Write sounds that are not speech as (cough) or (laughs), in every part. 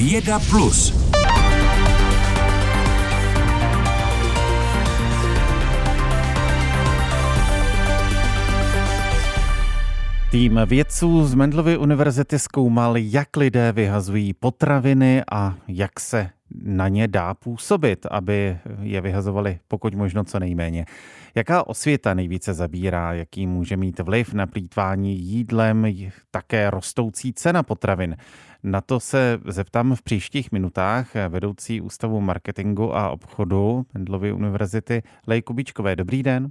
Věda Plus. Tým vědců z Mendlovy univerzity zkoumal, jak lidé vyhazují potraviny a jak se na ně dá působit, aby je vyhazovali pokud možno co nejméně. Jaká osvěta nejvíce zabírá, jaký může mít vliv na plítvání jídlem, také rostoucí cena potravin? Na to se zeptám v příštích minutách vedoucí Ústavu marketingu a obchodu Mendlovy univerzity Lej Kubičkové. Dobrý den.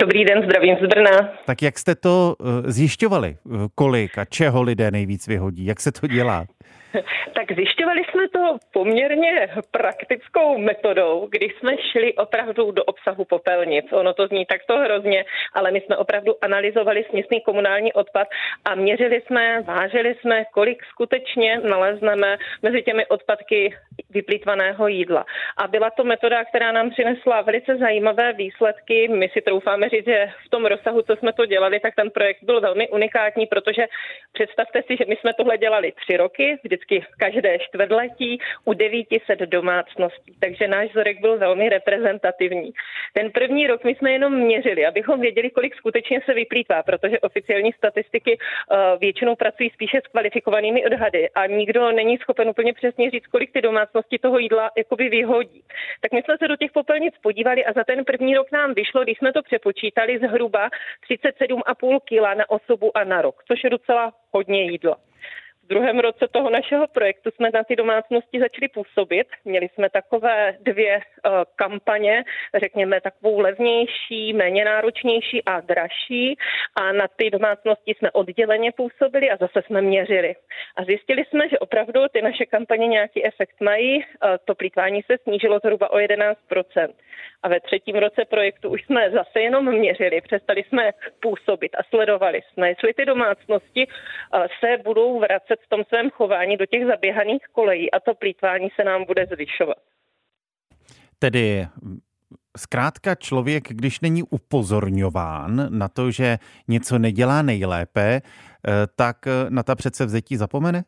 Dobrý den, zdravím z Brna. Tak jak jste to eh, zjišťovali? Kolik a čeho lidé nejvíc vyhodí? Jak se to dělá? (laughs) Tak zjišťovali jsme to poměrně praktickou metodou, kdy jsme šli opravdu do obsahu popelnic. Ono to zní takto hrozně, ale my jsme opravdu analyzovali směsný komunální odpad a měřili jsme, vážili jsme, kolik skutečně nalezneme mezi těmi odpadky vyplýtvaného jídla. A byla to metoda, která nám přinesla velice zajímavé výsledky. My si troufáme říct, že v tom rozsahu, co jsme to dělali, tak ten projekt byl velmi unikátní, protože představte si, že my jsme tohle dělali tři roky, vždycky každé čtvrtletí u 900 domácností. Takže náš vzorek byl velmi reprezentativní. Ten první rok my jsme jenom měřili, abychom věděli, kolik skutečně se vyplýtvá, protože oficiální statistiky uh, většinou pracují spíše s kvalifikovanými odhady a nikdo není schopen úplně přesně říct, kolik ty domácnosti toho jídla jakoby vyhodí. Tak my jsme se do těch popelnic podívali a za ten první rok nám vyšlo, když jsme to přepočítali, zhruba 37,5 kg na osobu a na rok, což je docela hodně jídla. V druhém roce toho našeho projektu jsme na ty domácnosti začali působit. Měli jsme takové dvě uh, kampaně, řekněme takovou levnější, méně náročnější a dražší. A na ty domácnosti jsme odděleně působili a zase jsme měřili. A zjistili jsme, že opravdu ty naše kampaně nějaký efekt mají. Uh, to plýtvání se snížilo zhruba o 11% a ve třetím roce projektu už jsme zase jenom měřili, přestali jsme působit a sledovali jsme, jestli ty domácnosti eh, se budou vracet v tom svém chování do těch zaběhaných kolejí a to plítvání se nám bude zvyšovat. Tedy zkrátka člověk, když není upozorňován na to, že něco nedělá nejlépe, eh, tak na ta přece vzetí zapomene?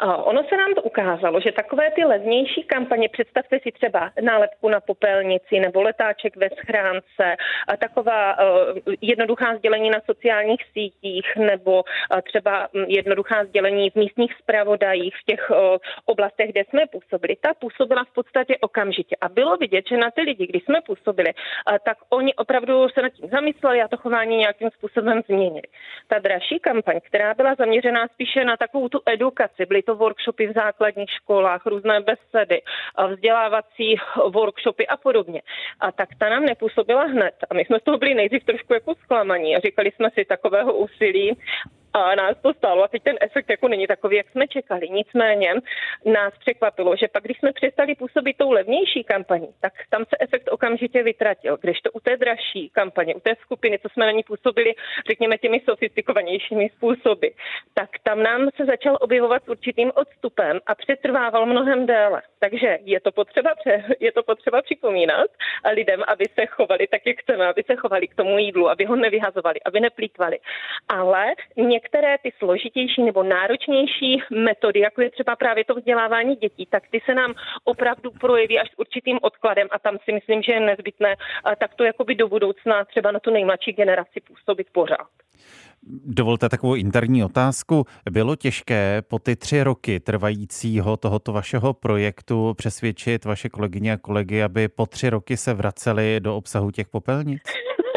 Ono se nám to ukázalo, že takové ty levnější kampaně, představte si třeba nálepku na popelnici nebo letáček ve schránce, taková jednoduchá sdělení na sociálních sítích nebo třeba jednoduchá sdělení v místních zpravodajích v těch oblastech, kde jsme působili, ta působila v podstatě okamžitě. A bylo vidět, že na ty lidi, když jsme působili, tak oni opravdu se nad tím zamysleli a to chování nějakým způsobem změnili. Ta dražší kampaň, která byla zaměřená spíše na takovou tu edukaci, byly to workshopy v základních školách, různé besedy, vzdělávací workshopy a podobně. A tak ta nám nepůsobila hned. A my jsme z toho byli nejdřív trošku jako zklamaní a říkali jsme si takového úsilí a nás to stálo a teď ten efekt jako není takový, jak jsme čekali. Nicméně nás překvapilo, že pak, když jsme přestali působit tou levnější kampaní, tak tam se efekt okamžitě vytratil. Když to u té dražší kampaně, u té skupiny, co jsme na ní působili, řekněme těmi sofistikovanějšími způsoby, tak tam nám se začal objevovat s určitým odstupem a přetrvával mnohem déle. Takže je to potřeba, je to potřeba připomínat lidem, aby se chovali tak, jak chceme, aby se chovali k tomu jídlu, aby ho nevyhazovali, aby neplýtvali. Ale některé ty složitější nebo náročnější metody, jako je třeba právě to vzdělávání dětí, tak ty se nám opravdu projeví až s určitým odkladem a tam si myslím, že je nezbytné takto jakoby do budoucna třeba na tu nejmladší generaci působit pořád. Dovolte takovou interní otázku. Bylo těžké po ty tři roky trvajícího tohoto vašeho projektu přesvědčit vaše kolegyně a kolegy, aby po tři roky se vraceli do obsahu těch popelnic? (laughs)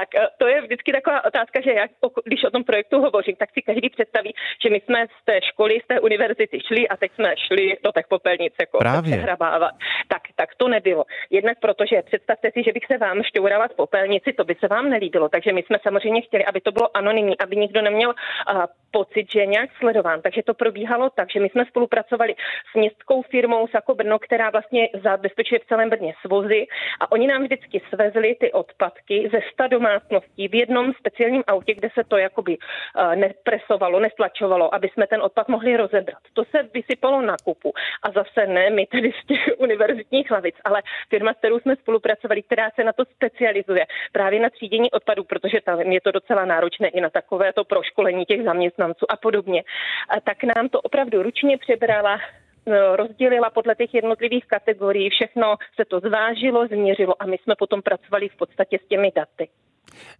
tak eh, to je vždycky taková otázka, že já, když o tom projektu hovořím, tak si každý představí, že my jsme z té školy, z té univerzity šli a teď jsme šli do těch popelnic jako Právě. přehrabávat. Tak, tak to nebylo. Jednak protože představte si, že bych se vám šťourala v popelnici, to by se vám nelíbilo. Takže my jsme samozřejmě chtěli, aby to bylo anonymní, aby nikdo neměl uh, pocit, že je nějak sledován. Takže to probíhalo tak, že my jsme spolupracovali s městskou firmou Sako Brno, která vlastně zabezpečuje v celém Brně svozy a oni nám vždycky svezli ty odpadky ze 100 domácností v jednom speciálním autě, kde se to jakoby uh, nepresovalo, nestlačovalo, aby jsme ten odpad mohli rozebrat. To se vysypalo na kupu. A zase ne my tedy z těch (laughs) univerzitních hlavic, ale firma, s kterou jsme spolupracovali, která se na to specializuje právě na třídění odpadů, protože tam je to docela náročné i na takové to proškolení těch zaměstnanců a podobně. A tak nám to opravdu ručně přebrala Eh, rozdělila podle těch jednotlivých kategorií, všechno se to zvážilo, změřilo a my jsme potom pracovali v podstatě s těmi daty.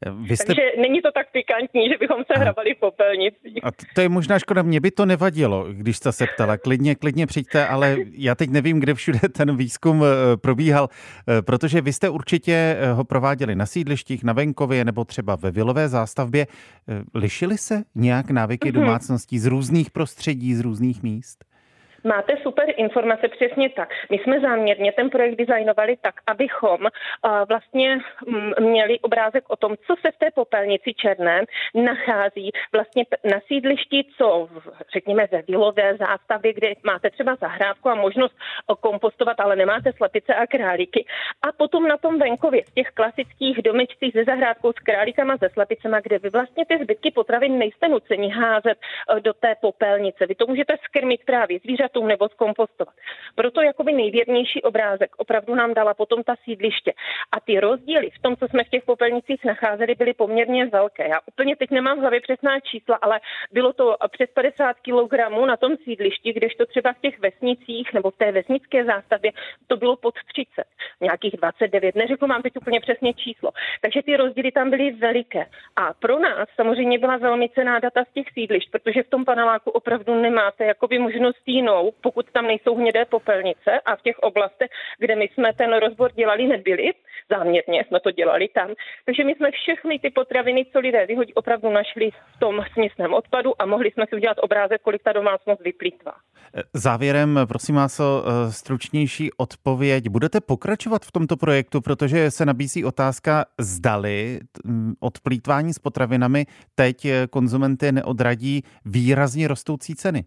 Eh, vy jste... Takže není to tak pikantní, že bychom se hrabali v popelnici. A to je možná škoda, mě by to nevadilo, když jste se ptala. Klidně, klidně přijďte, ale já teď nevím, kde všude ten výzkum eh, probíhal, protože vy jste určitě ho prováděli na sídlištích, na venkově nebo třeba ve vilové zástavbě. Lišily se nějak návyky mm-hmm. domácností z různých prostředí, z různých míst? Máte super informace, přesně tak. My jsme záměrně ten projekt designovali tak, abychom uh, vlastně mm, měli obrázek o tom, co se v té popelnici černé nachází vlastně na sídlišti, co řekněme ve vilové zástavě, kde máte třeba zahrádku a možnost kompostovat, ale nemáte slepice a králíky. A potom na tom venkově, v těch klasických domečcích se zahrádkou s králíkama, se slepicema, kde vy vlastně ty zbytky potravin nejste nuceni házet uh, do té popelnice. Vy to můžete skrmit právě zvířat zvířatům nebo zkompostovat. Proto jakoby nejvěrnější obrázek opravdu nám dala potom ta sídliště. A ty rozdíly v tom, co jsme v těch popelnicích nacházeli, byly poměrně velké. Já úplně teď nemám v hlavě přesná čísla, ale bylo to přes 50 kg na tom sídlišti, kdežto třeba v těch vesnicích nebo v té vesnické zástavě to bylo pod 30, nějakých 29. Neřeknu mám teď úplně přesně číslo. Takže ty rozdíly tam byly veliké. A pro nás samozřejmě byla velmi cená data z těch sídlišť, protože v tom paneláku opravdu nemáte jakoby možnost jinou jsou, pokud tam nejsou hnědé popelnice a v těch oblastech, kde my jsme ten rozbor dělali, nebyli, záměrně jsme to dělali tam. Takže my jsme všechny ty potraviny, co lidé vyhodí, opravdu našli v tom směsném odpadu a mohli jsme si udělat obrázek, kolik ta domácnost vyplýtvá. Závěrem, prosím vás o e, stručnější odpověď. Budete pokračovat v tomto projektu, protože se nabízí otázka, zdali odplýtvání s potravinami teď konzumenty neodradí výrazně rostoucí ceny.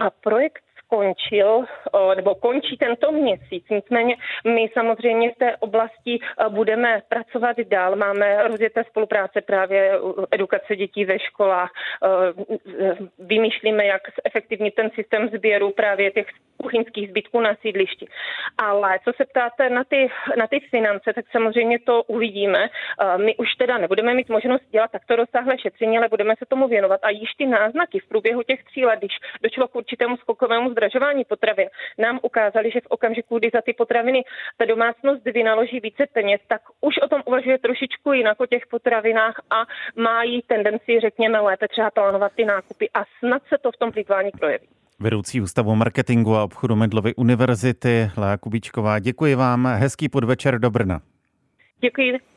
A projekt skončil, nebo končí tento měsíc. Nicméně my samozřejmě v té oblasti budeme pracovat dál. Máme rozjeté spolupráce právě edukace dětí ve školách. Vymýšlíme, jak efektivnit ten systém sběru právě těch kuchyňských zbytků na sídlišti. Ale co se ptáte na ty, na ty finance, tak samozřejmě to uvidíme. My už teda nebudeme mít možnost dělat takto rozsáhlé šetření, ale budeme se tomu věnovat. A již ty náznaky v průběhu těch tří let, když došlo k určitému skokovému zdražování potravin, nám ukázali, že v okamžiku, kdy za ty potraviny ta domácnost vynaloží více peněz, tak už o tom uvažuje trošičku jinak o těch potravinách a mají tendenci, řekněme, lépe třeba plánovat ty nákupy a snad se to v tom plýtvání projeví. Vedoucí ústavu marketingu a obchodu Medlovy univerzity Lea Kubíčková, děkuji vám. Hezký podvečer do Brna. Děkuji.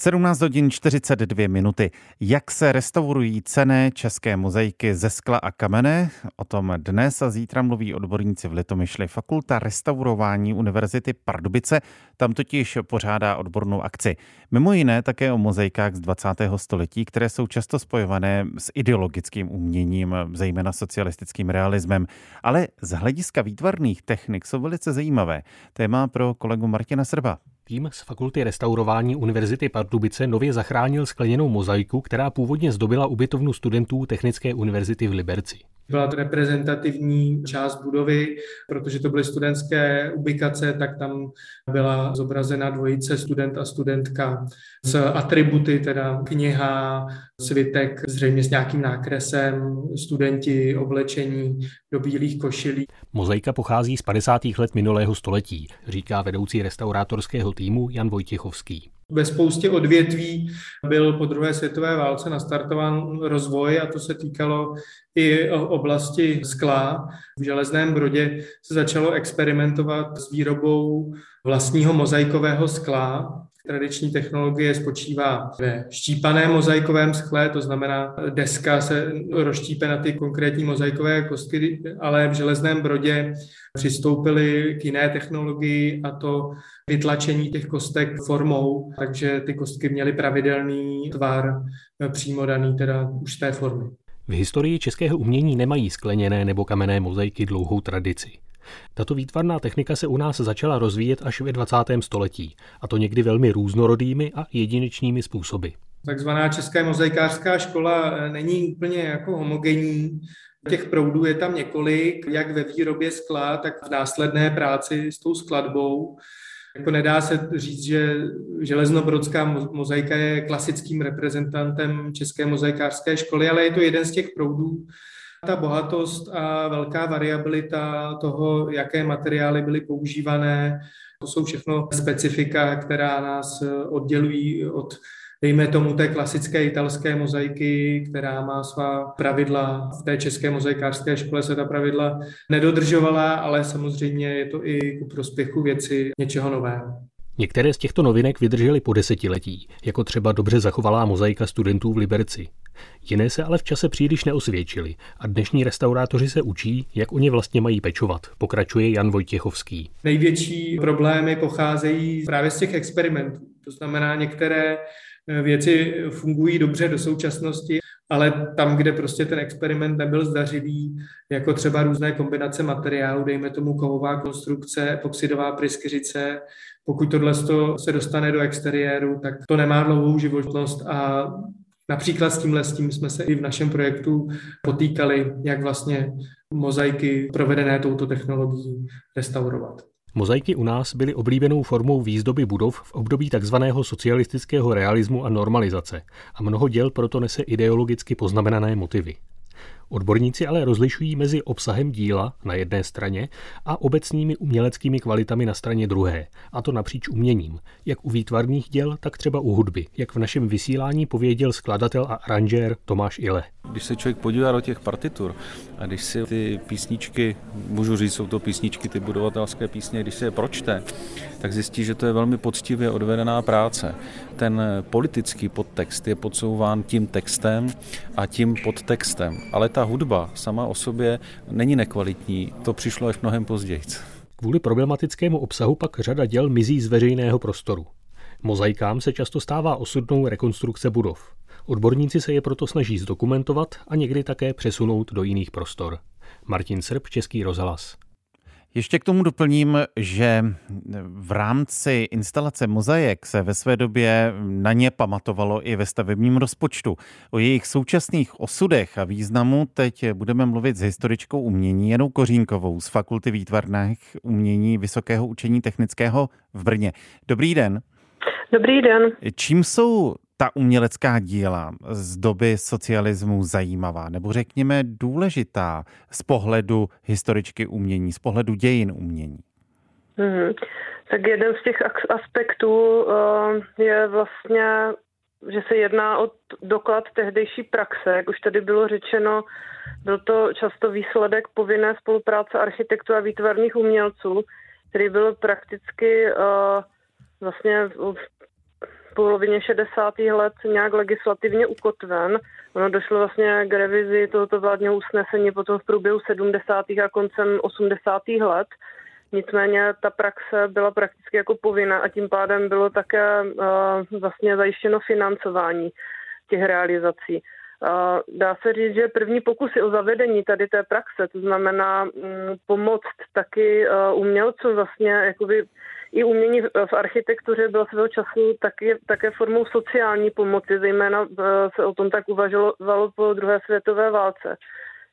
17 hodin 42 minuty. Jak se restaurují cené české mozaiky ze skla a kamene? O tom dnes a zítra mluví odborníci v Litomyšli. Fakulta restaurování Univerzity Pardubice tam totiž pořádá odbornou akci. Mimo jiné také o mozaikách z 20. století, které jsou často spojované s ideologickým uměním, zejména socialistickým realismem. Ale z hlediska výtvarných technik jsou velice zajímavé. Téma pro kolegu Martina Srba. Tým z Fakulty restaurování Univerzity Pardubice nově zachránil skleněnou mozaiku, která původně zdobila ubytovnu studentů Technické univerzity v Liberci. Byla to reprezentativní část budovy, protože to byly studentské ubikace, tak tam byla zobrazena dvojice student a studentka s atributy, teda kniha, svitek, zřejmě s nějakým nákresem, studenti oblečení do bílých košilí. Mozaika pochází z 50. let minulého století, říká vedoucí restaurátorského týmu Jan Vojtěchovský. Ve spoustě odvětví byl po druhé světové válce nastartován rozvoj a to se týkalo i oblasti skla. V Železném Brodě se začalo experimentovat s výrobou vlastního mozaikového skla. Tradiční technologie spočívá ve štípaném mozaikovém skle, to znamená, deska se rozštípe na ty konkrétní mozaikové kostky, ale v Železném Brodě přistoupili k jiné technologii a to vytlačení těch kostek formou, takže ty kostky měly pravidelný tvar přímo daný teda už té formy. V historii českého umění nemají skleněné nebo kamenné mozaiky dlouhou tradici. Tato výtvarná technika se u nás začala rozvíjet až ve 20. století, a to někdy velmi různorodými a jedinečnými způsoby. Takzvaná česká mozaikářská škola eh, není úplně jako homogenní. Těch proudů je tam několik, jak ve výrobě skla, tak v následné práci s tou skladbou. Jako nedá se říct, že železnobrodská mozaika je klasickým reprezentantem české mozaikářské školy, ale je to jeden z těch proudů. Ta bohatost a velká variabilita toho, jaké materiály byly používané, to jsou všechno specifika, která nás oddělují od dejme tomu té klasické italské mozaiky, která má svá pravidla. V té české mozaikářské škole se ta pravidla nedodržovala, ale samozřejmě je to i ku prospěchu věci něčeho nového. Některé z těchto novinek vydržely po desetiletí, jako třeba dobře zachovalá mozaika studentů v Liberci. Jiné se ale v čase příliš neosvědčily a dnešní restaurátoři se učí, jak oni vlastně mají pečovat, pokračuje Jan Vojtěchovský. Největší problémy pocházejí právě z těch experimentů. To znamená, některé věci fungují dobře do současnosti, ale tam, kde prostě ten experiment nebyl zdařilý, jako třeba různé kombinace materiálů, dejme tomu kovová konstrukce, epoxidová pryskyřice, pokud tohle se dostane do exteriéru, tak to nemá dlouhou životnost a Například s tímhle s tím jsme se i v našem projektu potýkali, jak vlastně mozaiky provedené touto technologií restaurovat. Mozaiky u nás byly oblíbenou formou výzdoby budov v období tzv. socialistického realismu a normalizace a mnoho děl proto nese ideologicky poznamenané motivy. Odborníci ale rozlišují mezi obsahem díla na jedné straně a obecnými uměleckými kvalitami na straně druhé, a to napříč uměním, jak u výtvarných děl, tak třeba u hudby, jak v našem vysílání pověděl skladatel a aranžér Tomáš Ile. Když se člověk podívá do těch partitur a když si ty písničky, můžu říct, jsou to písničky, ty budovatelské písně, když se je pročte, tak zjistí, že to je velmi poctivě odvedená práce. Ten politický podtext je podsouván tím textem a tím podtextem, ale ta hudba sama o sobě není nekvalitní, to přišlo až mnohem později. Kvůli problematickému obsahu pak řada děl mizí z veřejného prostoru. Mozaikám se často stává osudnou rekonstrukce budov. Odborníci se je proto snaží zdokumentovat a někdy také přesunout do jiných prostor. Martin Srb, Český rozhlas. Ještě k tomu doplním, že v rámci instalace mozaik se ve své době na ně pamatovalo i ve stavebním rozpočtu. O jejich současných osudech a významu teď budeme mluvit s historičkou umění Janou Kořínkovou z Fakulty výtvarných umění Vysokého učení technického v Brně. Dobrý den. Dobrý den. Čím jsou ta umělecká díla z doby socialismu zajímavá, nebo řekněme důležitá z pohledu historičky umění, z pohledu dějin umění? Mm-hmm. Tak jeden z těch aspektů uh, je vlastně, že se jedná o doklad tehdejší praxe. Jak už tady bylo řečeno, byl to často výsledek povinné spolupráce architektů a výtvarných umělců, který byl prakticky uh, vlastně polovině 60. let nějak legislativně ukotven. Ono došlo vlastně k revizi tohoto vládního usnesení potom v průběhu 70. a koncem 80. let. Nicméně ta praxe byla prakticky jako povinná a tím pádem bylo také uh, vlastně zajištěno financování těch realizací. Uh, dá se říct, že první pokusy o zavedení tady té praxe, to znamená um, pomoct taky uh, umělcům vlastně jakoby i umění v architektuře bylo svého času taky, také formou sociální pomoci, zejména eh, se o tom tak uvažovalo po druhé světové válce,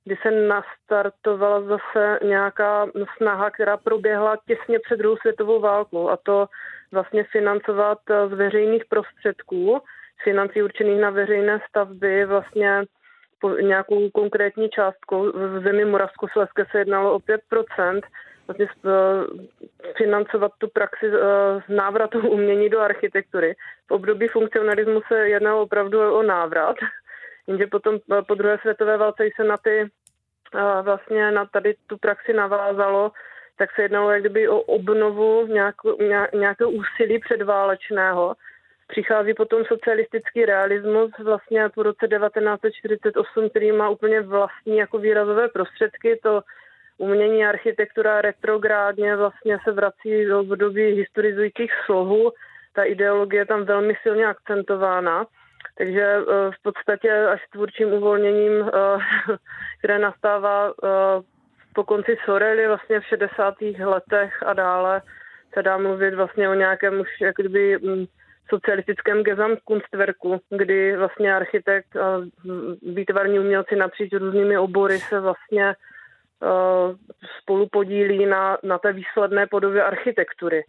kdy se nastartovala zase nějaká snaha, která proběhla těsně před druhou světovou válkou a to vlastně financovat z veřejných prostředků, financí určených na veřejné stavby vlastně nějakou konkrétní částkou. V zemi Moravskoslezské se jednalo o 5%, vlastně eh, financovat tu praxi eh, návratu umění do architektury. V období funkcionalismu se jednalo opravdu o návrat, jenže potom eh, po druhé světové válce se na ty vlastně na tady tu praxi navázalo, tak se jednalo jak kdyby o obnovu nějakou, nějakého úsilí předválečného. Přichází potom socialistický realismus vlastně po roce 1948, který má úplně vlastní jako výrazové prostředky. To umění architektura retrográdně vlastně se vrací do období historizujících slovů. Ta ideologie je tam velmi silně akcentována. Takže eh, v podstatě až tvůrčím uvolněním, eh, (laughs) které nastává eh, po konci Sorely vlastně v 60. letech a dále se dá mluvit vlastně o nějakém už jak kdyby mm, socialistickém Gesamtkunstwerku, kdy vlastně architekt a výtvarní umělci napříč různými obory se vlastně uh, spolu podílí na, na té výsledné podobě architektury.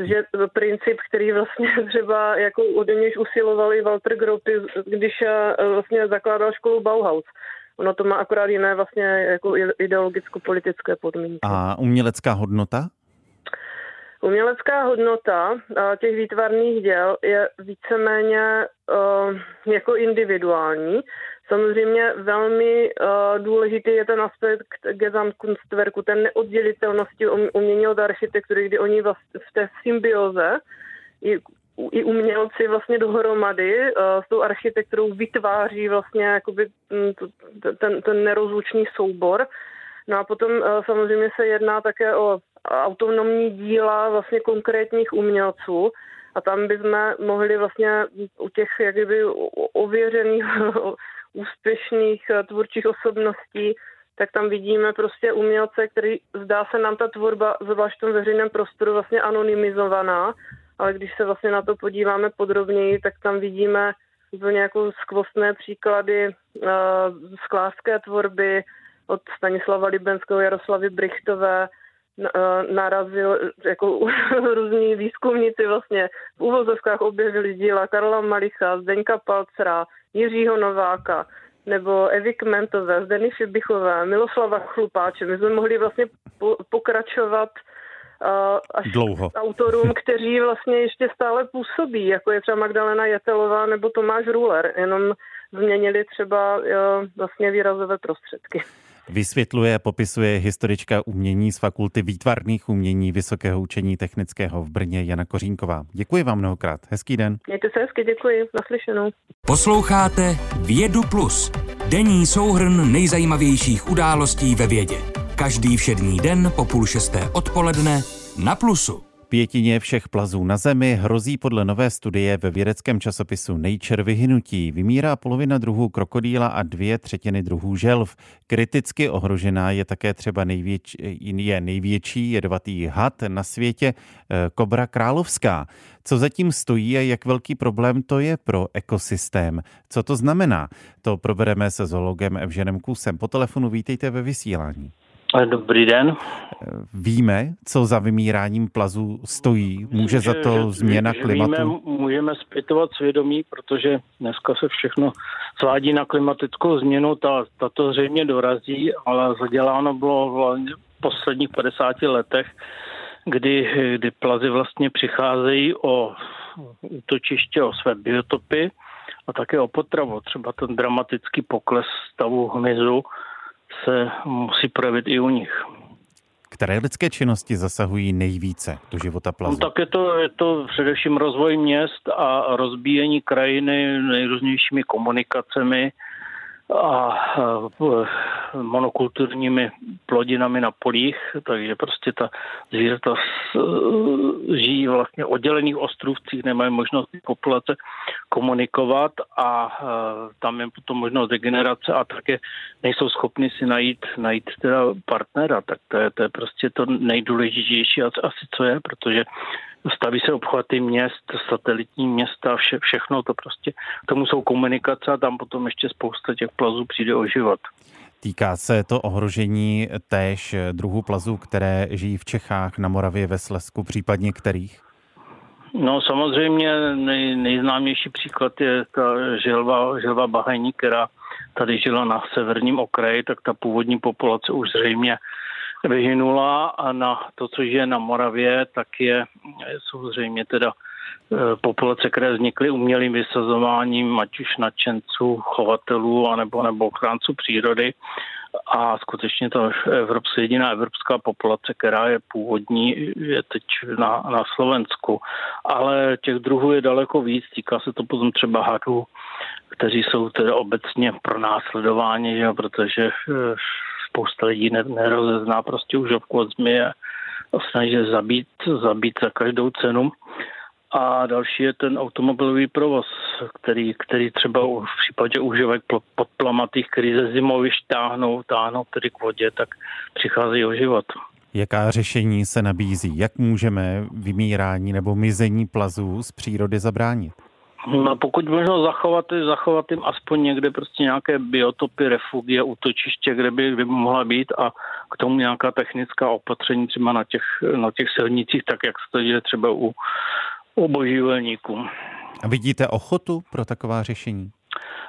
Je princip, který vlastně (laughs) třeba jako od nějž usilovali Walter Gropi, když uh, vlastně zakládal školu Bauhaus. Ono to má akorát jiné vlastně jako ideologicko-politické podmínky. A umělecká hodnota? Umělecká hodnota těch výtvarných děl je víceméně jako individuální. Samozřejmě velmi uh, důležitý je ten aspekt Gesamtkunstwerku, ten neoddělitelnosti umění od architektury, kdy oni vlastně v té symbioze i, i umělci vlastně dohromady uh, s tou architekturou vytváří vlastně jakoby ten, ten nerozlučný soubor. No a potom uh, samozřejmě se jedná také o autonomní díla vlastně konkrétních umělců a tam bychom mohli vlastně u těch jakoby ověřených, (laughs) úspěšných eh, tvůrčích osobností, tak tam vidíme prostě umělce, který zdá se nám ta tvorba, zvlášť v tom veřejném prostoru, vlastně anonymizovaná, ale když se vlastně na to podíváme podrobněji, tak tam vidíme úplně jako skvostné příklady uh, sklářské tvorby od Stanislava Libenského, Jaroslavy Brichtové, Eh, narazil, jako (laughs) různí výzkumníci vlastně v úvozovkách objevili díla Karla Malicha, Zdeňka Palcera, Jiřího Nováka, nebo Evy Kmentové, Zdeny Šibichové, Miloslava Chlupáče. My jsme mohli vlastně po, pokračovat uh, až Dlouho. autorům, (laughs) kteří vlastně ještě stále působí, jako je třeba Magdalena Jetelová nebo Tomáš Ruler, jenom změnili třeba uh, vlastně výrazové prostředky. Vysvětluje, popisuje historička umění z Fakulty výtvarných umění Vysokého učení technického v Brně Jana Kořínková. Děkuji vám mnohokrát. Hezký den. Mějte se hezky, děkuji. Naslyšenou. Posloucháte Vědu Plus. Denní souhrn nejzajímavějších událostí ve vědě. Každý všední den po půl šesté odpoledne na Plusu pětině všech plazů na Zemi hrozí podle nové studie ve vědeckém časopisu Nature vyhynutí. Vymírá polovina druhů krokodýla a dvě třetiny druhů želv. Kriticky ohrožená je také třeba největší, je největší jedovatý had na světě, eh, kobra královská. Co zatím stojí a jak velký problém to je pro ekosystém? Co to znamená? To probereme se zoologem Evženem Kusem. Po telefonu vítejte ve vysílání. Dobrý den. Víme, co za vymíráním plazů stojí? Může za to že, změna že klimatu? Víme, můžeme zpětovat svědomí, protože dneska se všechno svádí na klimatickou změnu, ta, ta to zřejmě dorazí, ale zaděláno bylo v posledních 50 letech, kdy, kdy plazy vlastně přicházejí o útočiště, o své biotopy a také o potravu. Třeba ten dramatický pokles stavu hmyzu, se musí projevit i u nich. Které lidské činnosti zasahují nejvíce do života plazu? No, tak je to, je to především rozvoj měst a rozbíjení krajiny nejrůznějšími komunikacemi, a monokulturními plodinami na polích, takže prostě ta zvířata žijí vlastně oddělených ostrovcích, nemají možnost populace komunikovat a tam je potom možnost degenerace a také nejsou schopni si najít, najít teda partnera, tak to je, to je prostě to nejdůležitější asi co je, protože staví se obchvaty měst, satelitní města, vše, všechno to prostě, k tomu jsou komunikace a tam potom ještě spousta těch plazů přijde o život. Týká se to ohrožení též druhů plazů, které žijí v Čechách, na Moravě, ve Slesku, případně kterých? No samozřejmě nej, nejznámější příklad je ta želva, želva bahení, která tady žila na severním okraji, tak ta původní populace už zřejmě vyhynula a na to, co je na Moravě, tak je samozřejmě teda e, populace, které vznikly umělým vysazováním, ať už nadšenců, chovatelů, anebo, nebo ochránců přírody. A skutečně ta evropská, jediná evropská populace, která je původní, je teď na, na Slovensku. Ale těch druhů je daleko víc, týká se to potom třeba hadů, kteří jsou teda obecně pro následování, že, protože e, spousta lidí nerozezná prostě už obchod zmije a snaží zabít, zabít za každou cenu. A další je ten automobilový provoz, který, který třeba v případě uživek podplamatých, který ze zimovišť táhnou, táhnou tedy k vodě, tak přicházejí o život. Jaká řešení se nabízí? Jak můžeme vymírání nebo mizení plazů z přírody zabránit? No, pokud možno zachovat, zachovat jim aspoň někde prostě nějaké biotopy, refugie, útočiště, kde by, kde by mohla být a k tomu nějaká technická opatření třeba na těch, na těch silnicích, tak jak se to děje třeba u, u božívelníků. A vidíte ochotu pro taková řešení?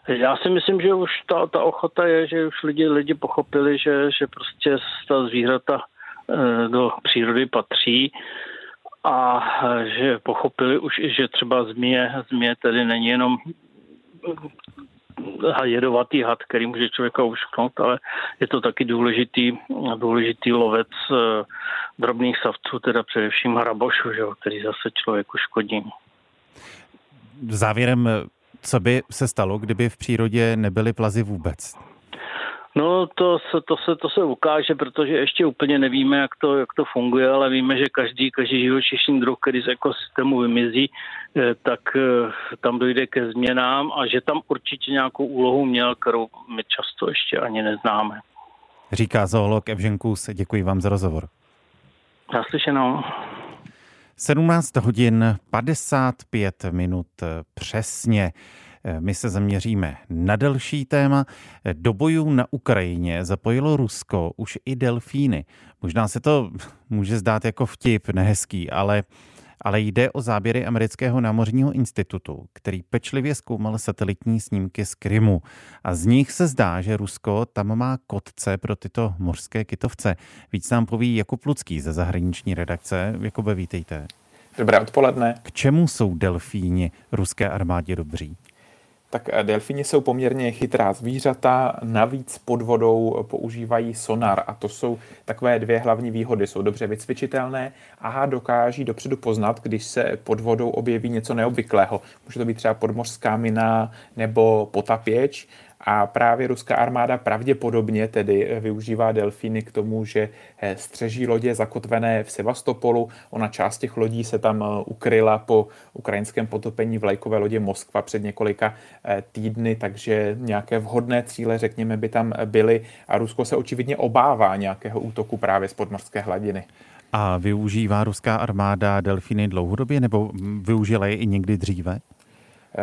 Já si myslím, že už ta, ta ochota je, že už lidi, lidi pochopili, že, že prostě ta zvířata e, do přírody patří a že pochopili už, že třeba změ, změ tedy není jenom jedovatý had, který může člověka ušknout, ale je to taky důležitý, důležitý lovec eh, drobných savců, teda především hrabošu, že, který zase člověku škodí. Závěrem, co by se stalo, kdyby v přírodě nebyly plazy vůbec? No to se, to, se, to se ukáže, protože ještě úplně nevíme, jak to, jak to funguje, ale víme, že každý, každý živočišný druh, který z ekosystému vymizí, eh, tak eh, tam dojde ke změnám a že tam určitě nějakou úlohu měl, kterou my často ještě ani neznáme. Říká zoolog Evžen Kus. Děkuji vám za rozhovor. Naslyšenou. 17 hodin 55 minut přesně. My se zaměříme na delší téma. Do bojů na Ukrajině zapojilo Rusko už i delfíny. Možná se to může zdát jako vtip, nehezký, ale ale jde o záběry amerického námořního institutu, který pečlivě zkoumal satelitní snímky z Krymu. A z nich se zdá, že Rusko tam má kotce pro tyto mořské kytovce. Víc nám poví Jakub Lucký ze zahraniční redakce. Jakube, vítejte. Dobré odpoledne. K čemu jsou delfíni ruské armádě dobří? Tak eh, delfíni jsou poměrně chytrá zvířata, navíc pod vodou používají sonar a to jsou takové dvě hlavní výhody. Jsou dobře vycvičitelné a dokáží dopředu poznat, když se pod vodou objeví něco neobvyklého. Může to být třeba podmořská mina nebo potapěč a právě ruská armáda pravděpodobně tedy eh, využívá delfíny k tomu, že eh, střeží lodě zakotvené v Sevastopolu. Ona část těch lodí se tam eh, ukryla po ukrajinském potopení vlajkové lodě Moskva před několika týdny, takže nějaké vhodné cíle, řekněme, by tam byly a Rusko se očividně obává nějakého útoku právě z podmorské hladiny. A využívá ruská armáda delfíny dlouhodobě nebo využila je i někdy dříve?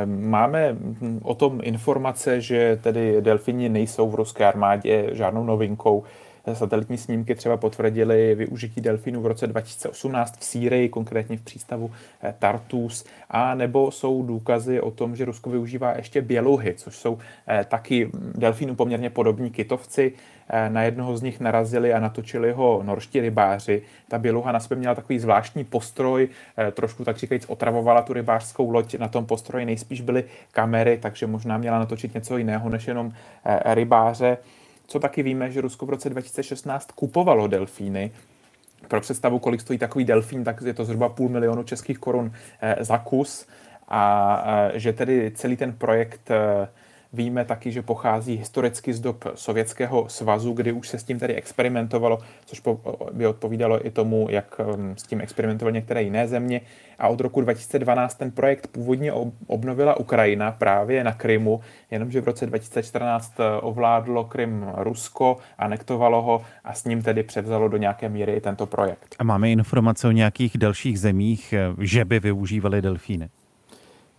Máme o tom informace, že tedy delfini nejsou v ruské armádě žádnou novinkou. Satelitní snímky třeba potvrdili využití delfínů v roce 2018 v Sýrii, konkrétně v přístavu eh, Tartus, a nebo jsou důkazy o tom, že Rusko využívá ještě běluhy, což jsou eh, taky delfínů poměrně podobní kytovci. Eh, na jednoho z nich narazili a natočili ho norští rybáři. Ta běluha na sobě měla takový zvláštní postroj, trošku tak říkajíc otravovala tu rybářskou loď. Na tom postroji nejspíš byly kamery, takže možná měla natočit něco jiného než jenom rybáře. Co taky víme, že Rusko v roce 2016 kupovalo delfíny, pro představu, kolik stojí takový delfín, tak je to zhruba půl milionu českých korun eh, za kus. A eh, že tedy celý ten projekt eh, Víme taky, že pochází historicky z dob Sovětského svazu, kdy už se s tím tady experimentovalo, což by odpovídalo i tomu, jak um, s tím experimentovaly některé jiné země. A od roku 2012 ten projekt původně obnovila Ukrajina právě na Krymu, jenomže v roce 2014 eh, ovládlo Krym Rusko, anektovalo ho a s ním tedy převzalo do nějaké míry i tento projekt. A máme informace o nějakých dalších zemích, eh, že by využívali delfíny?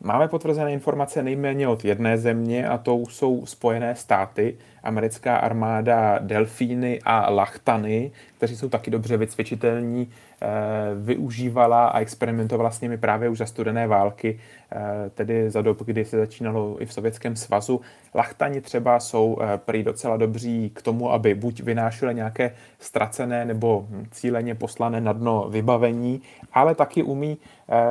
Máme potvrzené informace nejméně od jedné země a to jsou Spojené státy, americká armáda delfíny a lachtany, kteří jsou taky dobře vycvičitelní, eh, využívala a experimentovala s nimi právě už za studené války, eh, tedy za dob, kdy se začínalo i v Sovětském svazu. Lachtani třeba jsou eh, prý docela dobří k tomu, aby buď vynášeli nějaké ztracené nebo cíleně poslané na dno vybavení, ale taky umí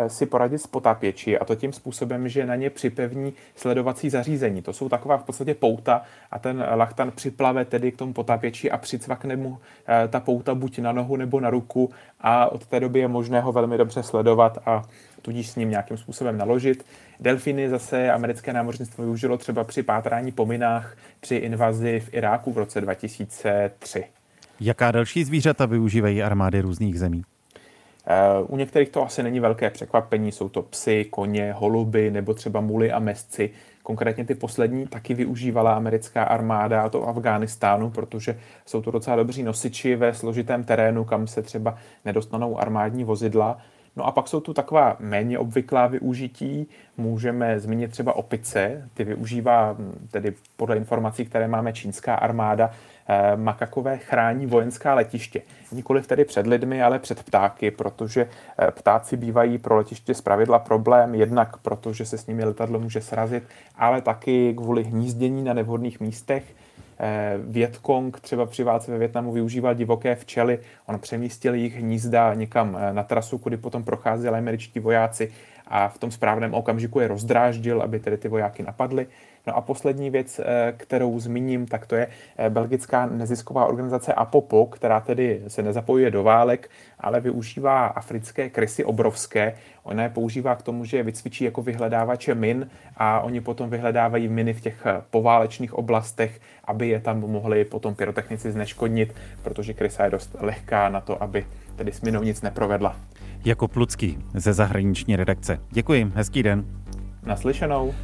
si poradit s potápěči a to tím způsobem, že na ně připevní sledovací zařízení. To jsou taková v podstatě pouta a ten lachtan připlave tedy k tomu potápěči a přicvakne mu eh, ta pouta buď na nohu nebo na ruku a od té doby je možné ho velmi dobře sledovat a tudíž s ním nějakým způsobem naložit. Delfiny zase americké námořnictvo využilo třeba při pátrání po minách při invazi v Iráku v roce 2003. Jaká další zvířata využívají armády různých zemí? U některých to asi není velké překvapení, jsou to psy, koně, holuby nebo třeba muly a mesci. Konkrétně ty poslední taky využívala americká armáda, a to v Afghánistánu, protože jsou to docela dobří nosiči ve složitém terénu, kam se třeba nedostanou armádní vozidla. No a pak jsou tu taková méně obvyklá využití. Můžeme zmínit třeba opice. Ty využívá tedy podle informací, které máme čínská armáda, makakové chrání vojenská letiště. Nikoliv tedy před lidmi, ale před ptáky, protože eh, ptáci bývají pro letiště zpravidla problém, jednak protože se s nimi letadlo může srazit, ale taky kvůli hnízdění na nevhodných místech. Eh, Vietkong třeba při válce ve Větnamu využíval divoké včely, on přemístil jejich hnízda někam eh, na trasu, kudy potom procházeli američtí vojáci a v tom správném okamžiku je rozdráždil, aby tedy ty vojáky napadly. No a poslední věc, eh, kterou zmíním, tak to je eh, belgická nezisková organizace Apopo, která tedy se nezapojuje do válek, ale využívá africké krysy obrovské. Ona je používá k tomu, že je vycvičí jako vyhledávače min a oni potom vyhledávají miny v těch eh, poválečných oblastech, aby je tam mohli potom pyrotechnici zneškodnit, protože krysa je dost lehká na to, aby tedy s minou nic neprovedla. Jako Plucký ze zahraniční redakce. Děkuji, hezký den. Naslyšenou.